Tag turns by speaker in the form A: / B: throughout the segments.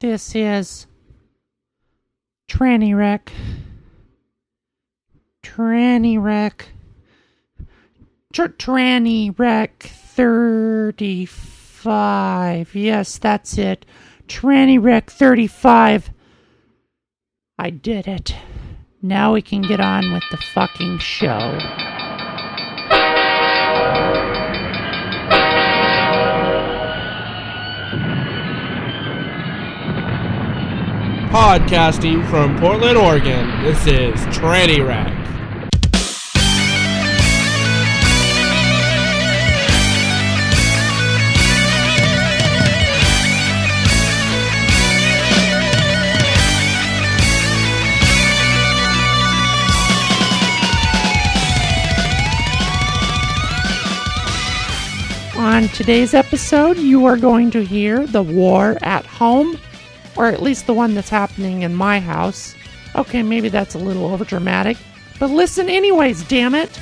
A: This is Tranny Wreck. Tranny Wreck. Tr- Tranny Wreck 35. Yes, that's it. Tranny Wreck 35. I did it. Now we can get on with the fucking show.
B: Podcasting from Portland, Oregon, this is Tranny Wreck.
A: On today's episode, you are going to hear the war at home, or at least the one that's happening in my house. Okay, maybe that's a little overdramatic, but listen anyways, damn it.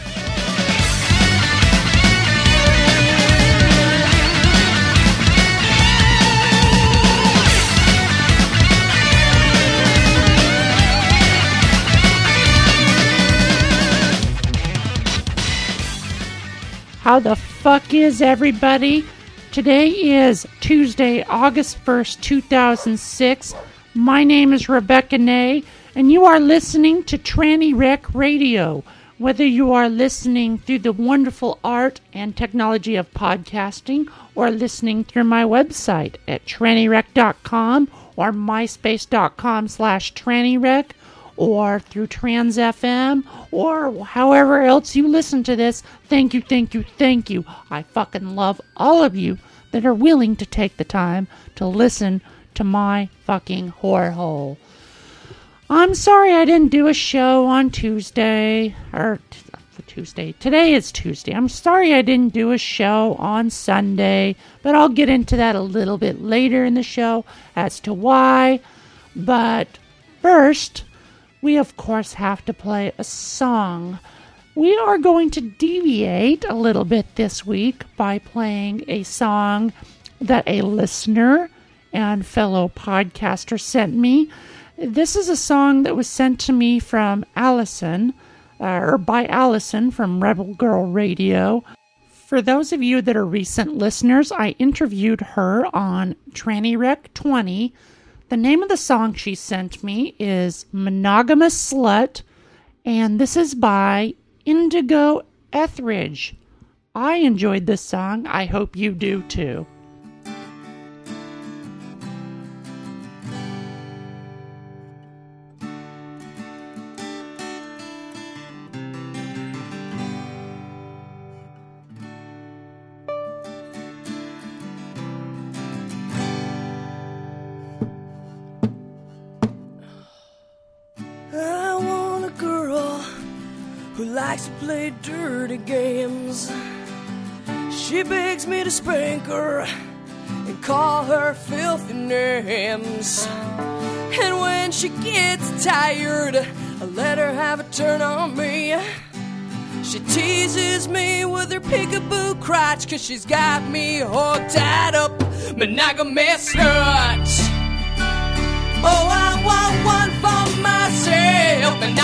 A: How the fuck is everybody? Today is Tuesday, August 1st, 2006. My name is Rebecca Nay, and you are listening to Tranny Wreck Radio. Whether you are listening through the wonderful art and technology of podcasting or listening through my website at trannywreck.com or myspace.com slash trannywreck or through Trans FM or however else you listen to this. Thank you, thank you, thank you. I fucking love all of you that are willing to take the time to listen to my fucking whorehole. I'm sorry I didn't do a show on Tuesday or t- uh, Tuesday. Today is Tuesday. I'm sorry I didn't do a show on Sunday, but I'll get into that a little bit later in the show as to why. But first, we of course have to play a song. We are going to deviate a little bit this week by playing a song that a listener and fellow podcaster sent me. This is a song that was sent to me from Allison, uh, or by Allison from Rebel Girl Radio. For those of you that are recent listeners, I interviewed her on Tranny Wreck 20. The name of the song she sent me is Monogamous Slut, and this is by Indigo Etheridge. I enjoyed this song. I hope you do too.
C: Spank her and call her filthy names. And when she gets tired, I let her have a turn on me. She teases me with her peekaboo crotch, cause she's got me all tied up, monogamous slut. Oh, I want one for myself, it.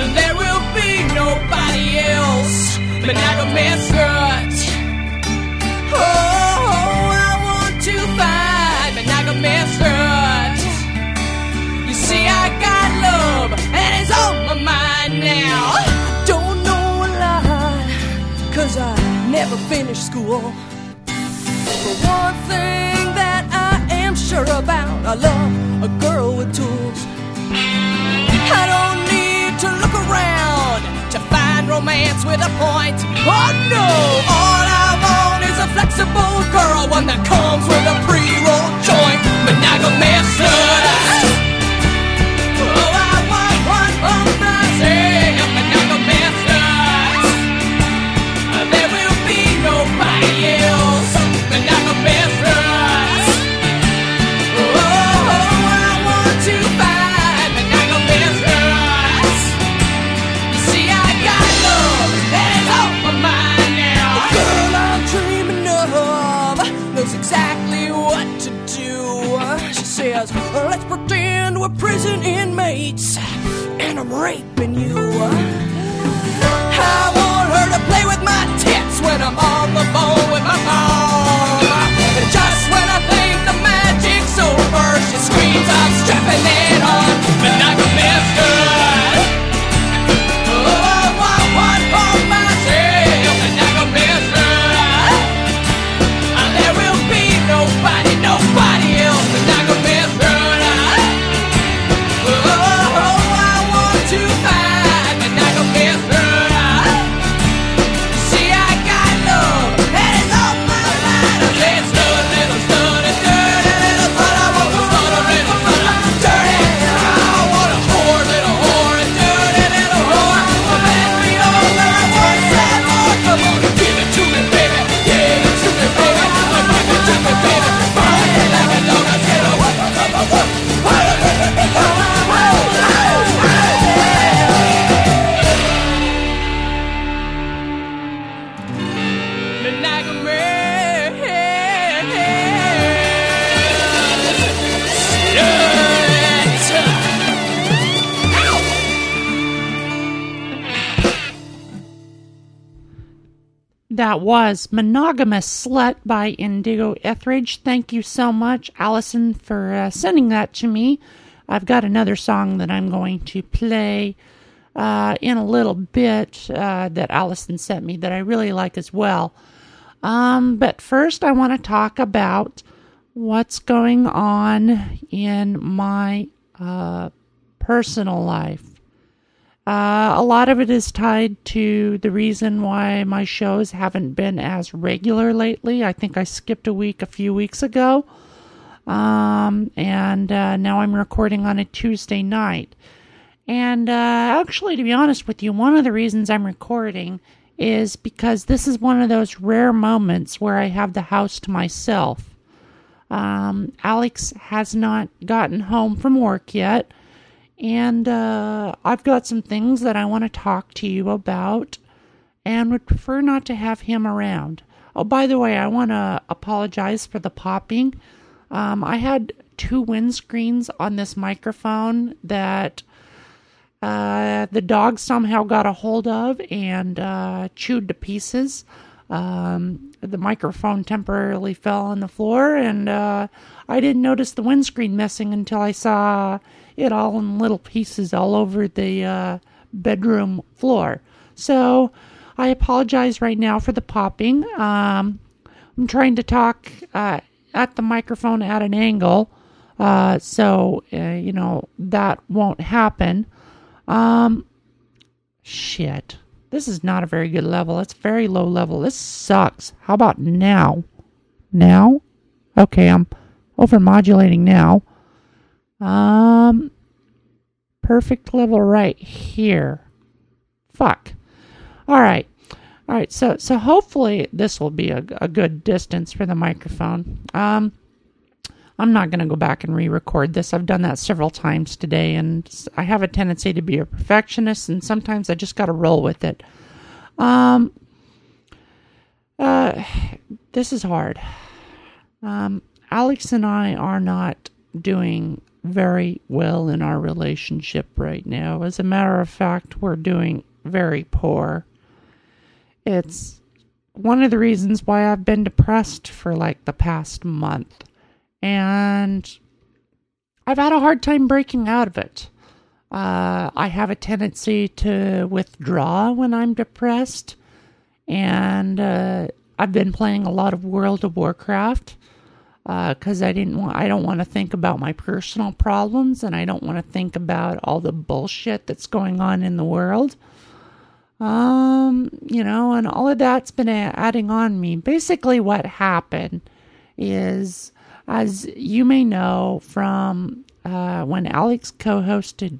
C: And there will be else, but miss. Oh, I want to find, but miss. You see, I got love, and it's on my mind now. I don't know a lot, cause I never finished school. But one thing that I am sure about, I love a girl with tools. I don't need to look around romance with a point. Oh no, all I want is a flexible girl, one that comes with a pre-roll joint, monogamous slut. Prison inmates and I'm raping you. I want her to play with my tits when I'm on
A: That was Monogamous Slut by Indigo Etheridge. Thank you so much, Allison, for uh, sending that to me. I've got another song that I'm going to play uh, in a little bit uh, that Allison sent me that I really like as well. Um, but first, I want to talk about what's going on in my uh, personal life. Uh, a lot of it is tied to the reason why my shows haven't been as regular lately. I think I skipped a week a few weeks ago. Um, and uh, now I'm recording on a Tuesday night. And uh, actually, to be honest with you, one of the reasons I'm recording is because this is one of those rare moments where I have the house to myself. Um, Alex has not gotten home from work yet, and uh, I've got some things that I want to talk to you about and would prefer not to have him around. Oh, by the way, I want to apologize for the popping. Um, I had two windscreens on this microphone that uh, the dog somehow got a hold of and uh, chewed to pieces. Um, the microphone temporarily fell on the floor, and uh, I didn't notice the windscreen missing until I saw it all in little pieces all over the uh, bedroom floor. So I apologize right now for the popping. Um, I'm trying to talk uh, at the microphone at an angle, uh, so uh, you know that won't happen. Um, shit. This is not a very good level. It's very low level. This sucks. How about now? Now? Okay, I'm over modulating now. Um, perfect level right here. Fuck. All right. All right. So, so hopefully this will be a, a good distance for the microphone. Um, I'm not going to go back and re-record this. I've done that several times today, and I have a tendency to be a perfectionist, and sometimes I just got to roll with it. Um, uh, this is hard. Um, Alex and I are not doing very well in our relationship right now. As a matter of fact, we're doing very poor. It's one of the reasons why I've been depressed for like the past month. And I've had a hard time breaking out of it. Uh, I have a tendency to withdraw when I'm depressed. And uh, I've been playing a lot of World of Warcraft because I didn't want I don't want to think about my personal problems and I don't want to think about all the bullshit that's going on in the world. Um, you know, and all of that's been adding on me. Basically, what happened is, as you may know from uh, when Alex co-hosted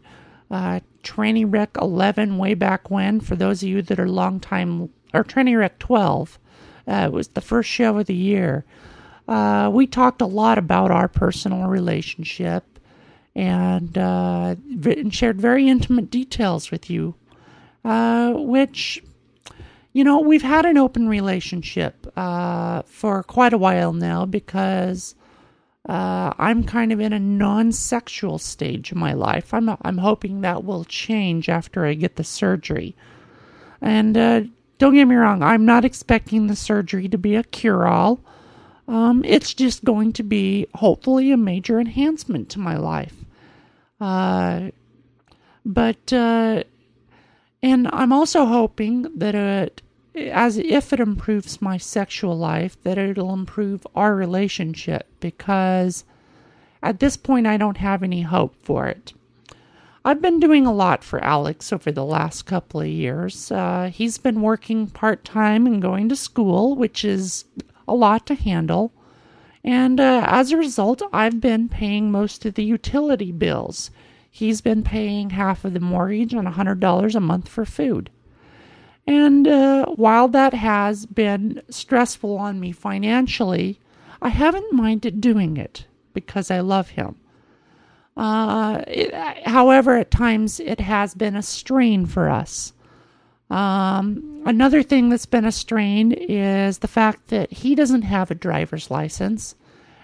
A: uh, Tranny Wreck 11 way back when, for those of you that are long time, or Tranny Wreck 12, uh, it was the first show of the year. Uh, we talked a lot about our personal relationship and, uh, and shared very intimate details with you, uh, which, you know, we've had an open relationship uh, for quite a while now because Uh, I'm kind of in a non-sexual stage of my life. I'm I'm hoping that will change after I get the surgery. And uh, don't get me wrong, I'm not expecting the surgery to be a cure-all. Um, it's just going to be hopefully a major enhancement to my life. Uh, but uh, and I'm also hoping that it, as if it improves my sexual life, that it'll improve our relationship because at this point I don't have any hope for it. I've been doing a lot for Alex over the last couple of years. Uh, he's been working part time and going to school, which is a lot to handle. And uh, as a result, I've been paying most of the utility bills. He's been paying half of the mortgage and $100 a month for food. And uh, while that has been stressful on me financially, I haven't minded doing it because I love him. Uh, it, however, at times it has been a strain for us. Um, another thing that's been a strain is the fact that he doesn't have a driver's license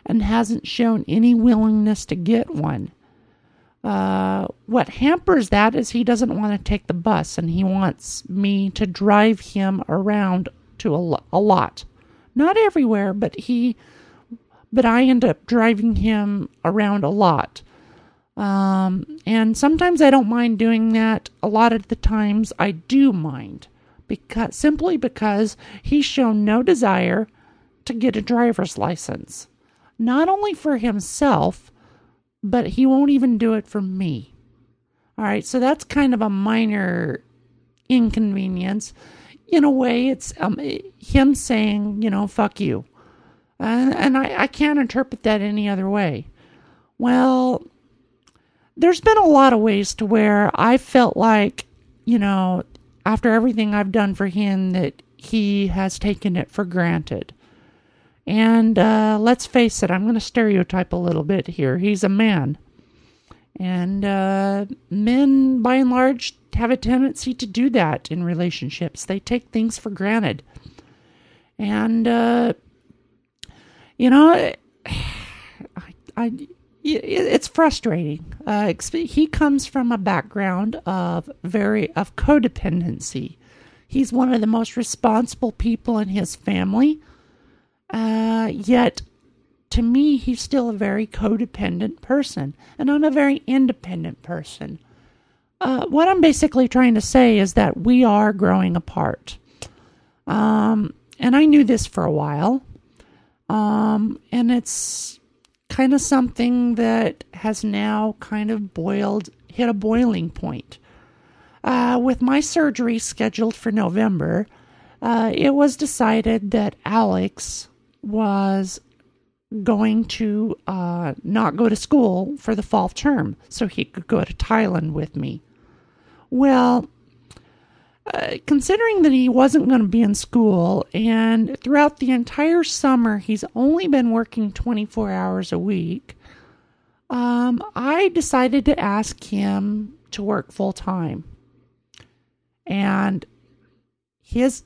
A: and hasn't shown any willingness to get one. Uh, what hampers that is he doesn't want to take the bus and he wants me to drive him around to a, a lot. Not everywhere, but he, but I end up driving him around a lot. Um, and sometimes I don't mind doing that. A lot of the times I do mind because simply because he's shown no desire to get a driver's license. Not only for himself, but he won't even do it for me. All right, so that's kind of a minor inconvenience. In a way, it's um, him saying, you know, fuck you. Uh, and I, I can't interpret that any other way. Well, there's been a lot of ways to where I felt like, you know, after everything I've done for him, that he has taken it for granted. And uh, let's face it, I'm going to stereotype a little bit here. He's a man. And uh, men, by and large, have a tendency to do that in relationships. They take things for granted. And, uh, you know, I, I it's frustrating. Uh, he comes from a background of very of codependency. He's one of the most responsible people in his family, uh, yet to me, he's still a very codependent person, and I'm a very independent person. Uh, what I'm basically trying to say is that we are growing apart. Um, and I knew this for a while. Um, and it's kind of something that has now kind of boiled, hit a boiling point. Uh, with my surgery scheduled for November, uh, it was decided that Alex was going to uh, not go to school for the fall term so he could go to Thailand with me. Well, uh, considering that he wasn't going to be in school, and throughout the entire summer he's only been working 24 hours a week, um, I decided to ask him to work full time. And his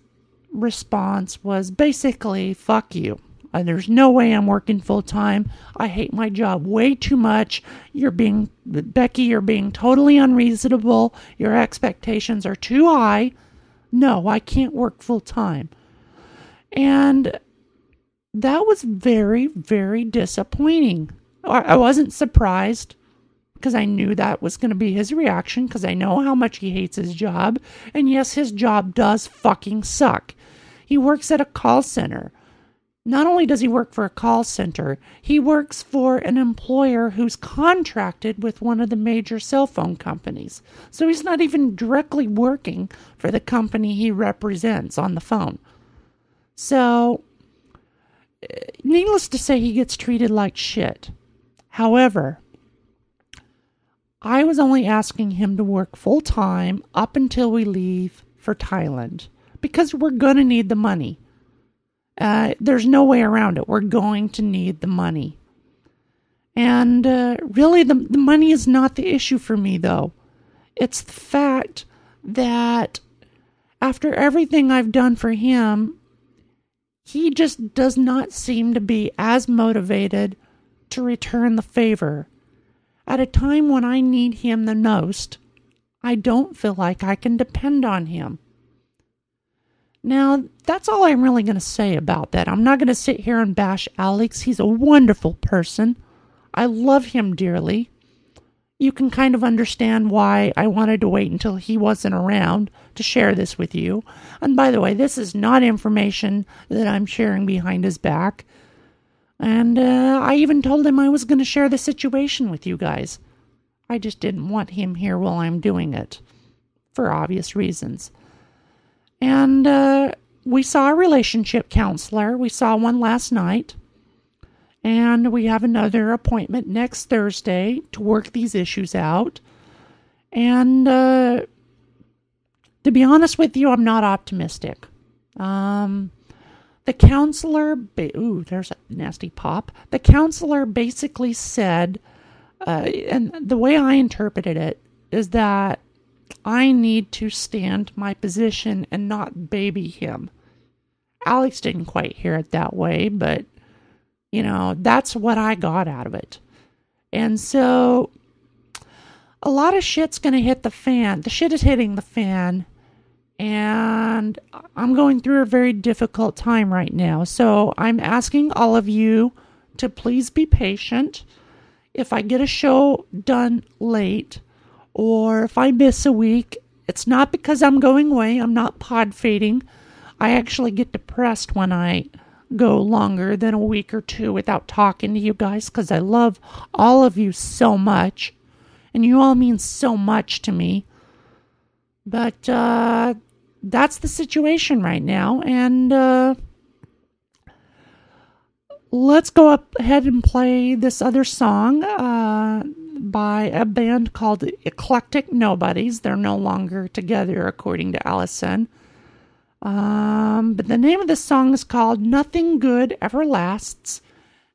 A: response was basically, fuck you. Uh, there's no way I'm working full time. I hate my job way too much. You're being, Becky, you're being totally unreasonable. Your expectations are too high. No, I can't work full time. And that was very, very disappointing. I wasn't surprised because I knew that was going to be his reaction because I know how much he hates his job. And yes, his job does fucking suck. He works at a call center. Not only does he work for a call center, he works for an employer who's contracted with one of the major cell phone companies. So he's not even directly working for the company he represents on the phone. So, uh, needless to say, he gets treated like shit. However, I was only asking him to work full time up until we leave for Thailand because we're going to need the money. Uh, there's no way around it. We're going to need the money. And uh, really, the, the money is not the issue for me, though. It's the fact that after everything I've done for him, he just does not seem to be as motivated to return the favor. At a time when I need him the most, I don't feel like I can depend on him. Now, that's all I'm really going to say about that. I'm not going to sit here and bash Alex. He's a wonderful person. I love him dearly. You can kind of understand why I wanted to wait until he wasn't around to share this with you. And by the way, this is not information that I'm sharing behind his back. And uh, I even told him I was going to share the situation with you guys. I just didn't want him here while I'm doing it, for obvious reasons. And uh, we saw a relationship counselor. We saw one last night. And we have another appointment next Thursday to work these issues out. And uh, to be honest with you, I'm not optimistic. Um, the counselor, ba- ooh, there's a nasty pop. The counselor basically said, uh, and the way I interpreted it is that I need to stand my position and not baby him. Alex didn't quite hear it that way, but you know, that's what I got out of it. And so a lot of shit's going to hit the fan. The shit is hitting the fan. And I'm going through a very difficult time right now. So I'm asking all of you to please be patient. If I get a show done late or if I miss a week, it's not because I'm going away. I'm not pod fading. I actually get depressed when I go longer than a week or two without talking to you guys because I love all of you so much. And you all mean so much to me. But uh, that's the situation right now. And uh, let's go up ahead and play this other song uh, by a band called Eclectic Nobodies. They're no longer together, according to Allison. Um, but the name of the song is called Nothing Good Ever Lasts,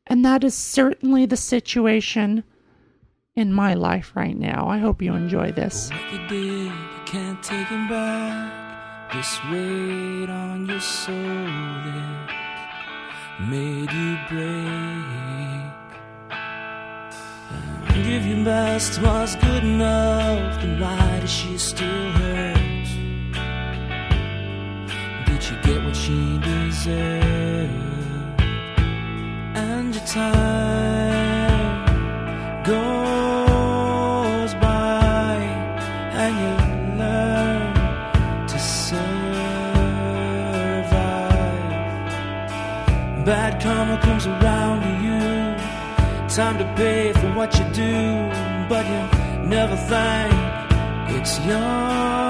A: and that is certainly the situation in my life right now. I hope you enjoy this.
D: You did, can't take him back. This weight on your soul made you. And if your best was good enough, then why does she still hurt? Did she get what she deserved? And your time goes by, and you learn to survive. Bad karma comes around you. Time to pay for what you do, but you never think it's your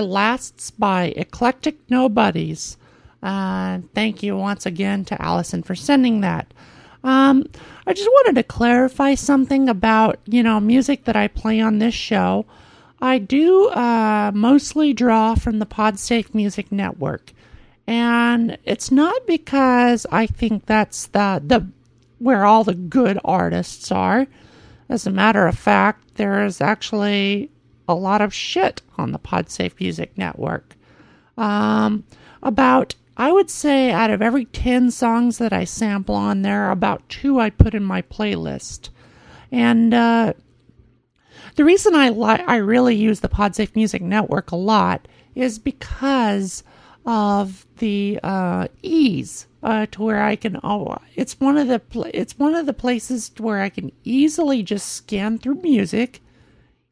D: Lasts
A: by Eclectic Nobodies. Uh, thank you once again to Allison for sending that. Um, I just wanted to clarify something about, you know, music that I play on this show. I do uh, mostly draw from the PodSafe Music Network. And it's not because I think that's the, the where all the good artists are. As a matter of fact, there is actually a lot of shit on the PodSafe Music Network. Um, about, I would say, out of every 10 songs that I sample on there, about two I put in my playlist. And uh, the reason I li- I really use the PodSafe Music Network a lot is because of the uh, ease uh, to where I can. Oh, it's one of the it's one of the places where I can easily just scan through music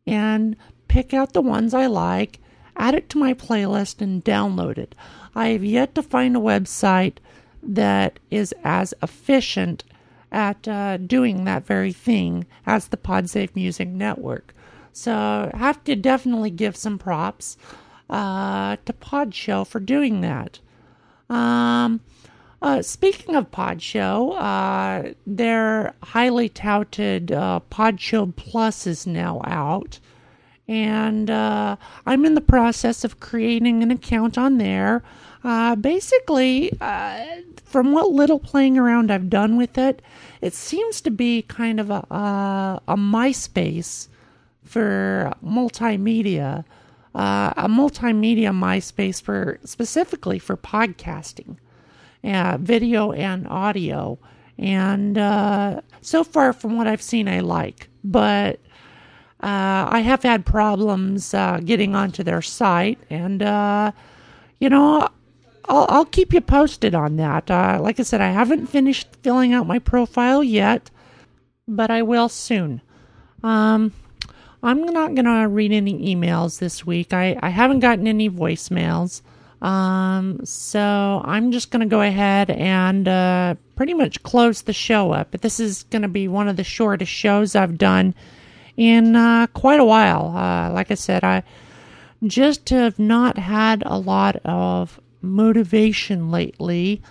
A: and pick out the ones I like, add it to my playlist, and download it. I have yet to find a website that is as efficient at uh, doing that very thing as the PodSafe Music Network. So I have to definitely give some props uh, to Podshow for doing that. Um, uh, speaking of Podshow, uh, their highly touted uh, Podshow Plus is now out. And uh, I'm in the process of creating an account on there. Uh, basically, uh, from what little playing around I've done with it, it seems to be kind of a, a, a MySpace for multimedia, uh, a multimedia MySpace for specifically for podcasting, uh, video and audio. And uh, so far, from what I've seen, I like. But uh, I have had problems uh, getting onto their site, and uh, you know, I'll, I'll keep you posted on that. Uh, like I said, I haven't finished filling out my profile yet, but I will soon. Um, I'm not going to read any emails this week. I, I haven't gotten any voicemails. Um, so I'm just going to go ahead and uh, pretty much close the show up. But this is going to be one of the shortest shows I've done in uh, quite a while. Uh, like I said, I just have not had a lot of motivation lately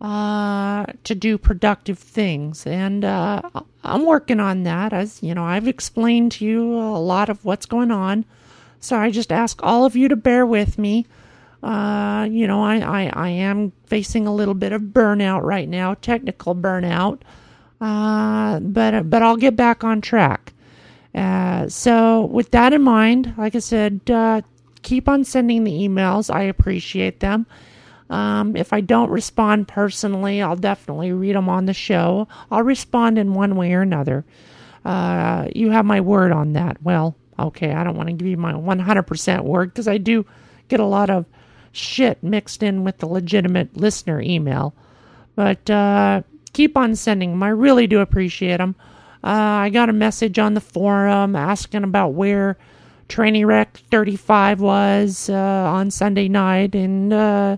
A: uh, to do productive things, and uh, I'm working on that. As you know, I've explained to you a lot of what's going on, so I just ask all of you to bear with me. Uh, you know, I, I, I am facing a little bit of burnout right now, technical burnout, uh, but but I'll get back on track. Uh, so with that in mind, like I said, uh, keep on sending the emails. I appreciate them. Um, if I don't respond personally, I'll definitely read them on the show. I'll respond in one way or another. Uh, you have my word on that. Well, okay, I don't want to give you my 100% word because I do get a lot of shit mixed in with the legitimate listener email. But uh, keep on sending them. I really do appreciate them. Uh, I got a message on the forum asking about where Tranny Wreck 35 was uh, on Sunday night, and uh,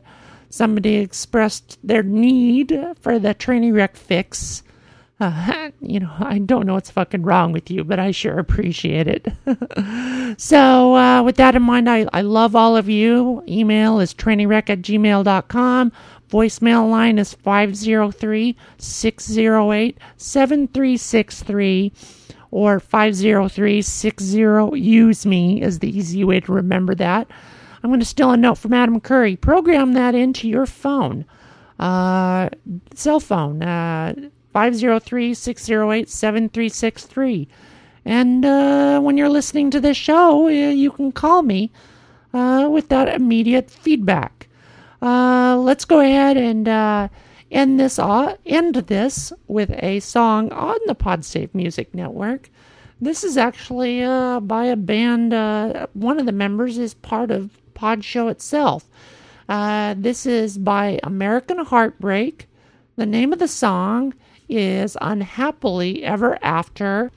A: somebody expressed their need for the Tranny Wreck fix. Uh, you know, I don't know what's fucking wrong with you, but I sure appreciate it. so, uh, with that in mind, I, I love all of you. Email is trannywreck at gmail.com. Voicemail line is 503 608 7363 or 503 60 use me is the easy way to remember that. I'm going to steal a note from Adam Curry. Program that into your phone, uh, cell phone, uh, 503 608 7363. And uh, when you're listening to this show, uh, you can call me uh, with that immediate feedback. Uh, let's go ahead and uh, end this uh, end this with a song on the PodSafe Music Network. This is actually uh, by a band. Uh, one of the members is part of Pod Show itself. Uh, this is by American Heartbreak. The name of the song is Unhappily Ever After,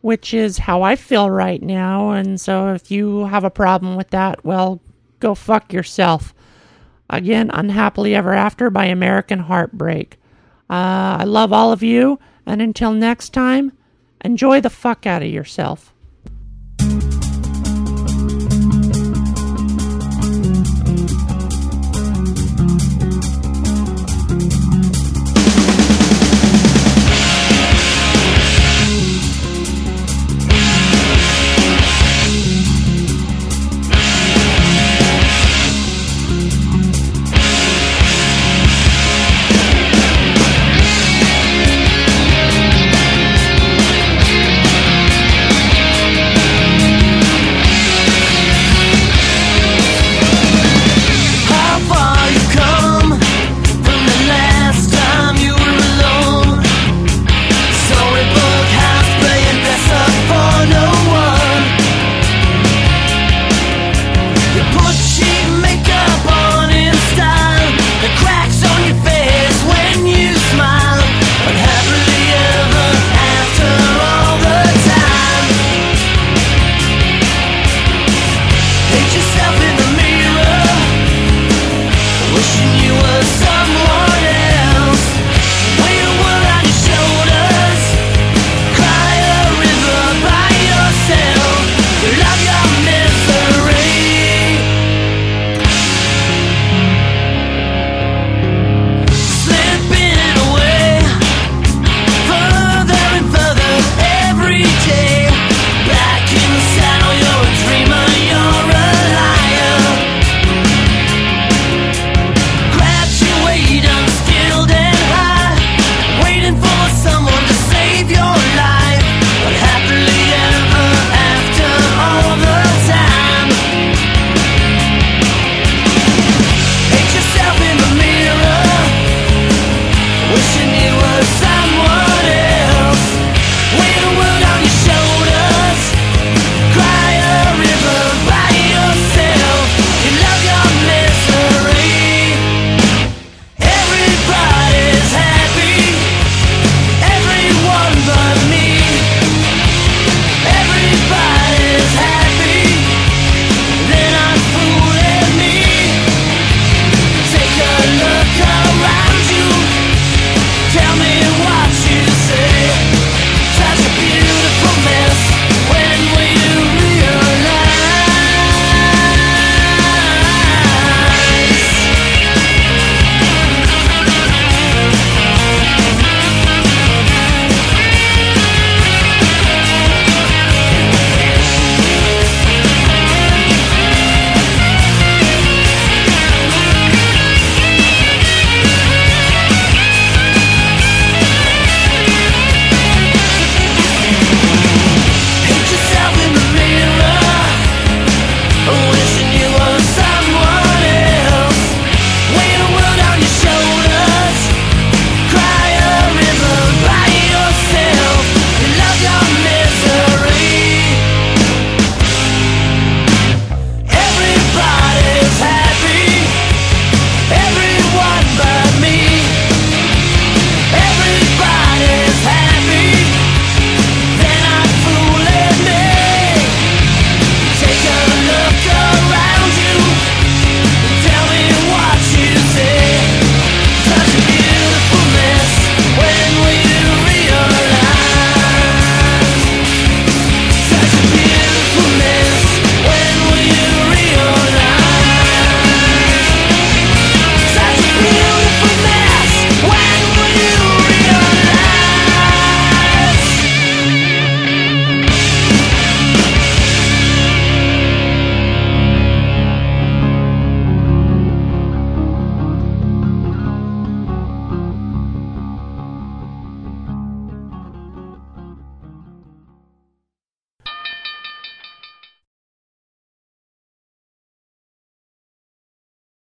A: which is how I feel right now. And so if you have a problem with that, well, go fuck yourself. Again, Unhappily Ever After by American Heartbreak. Uh, I love all of you. And until next time, enjoy the fuck out of yourself.